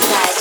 tonight.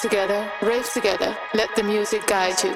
together, rave together, let the music guide you.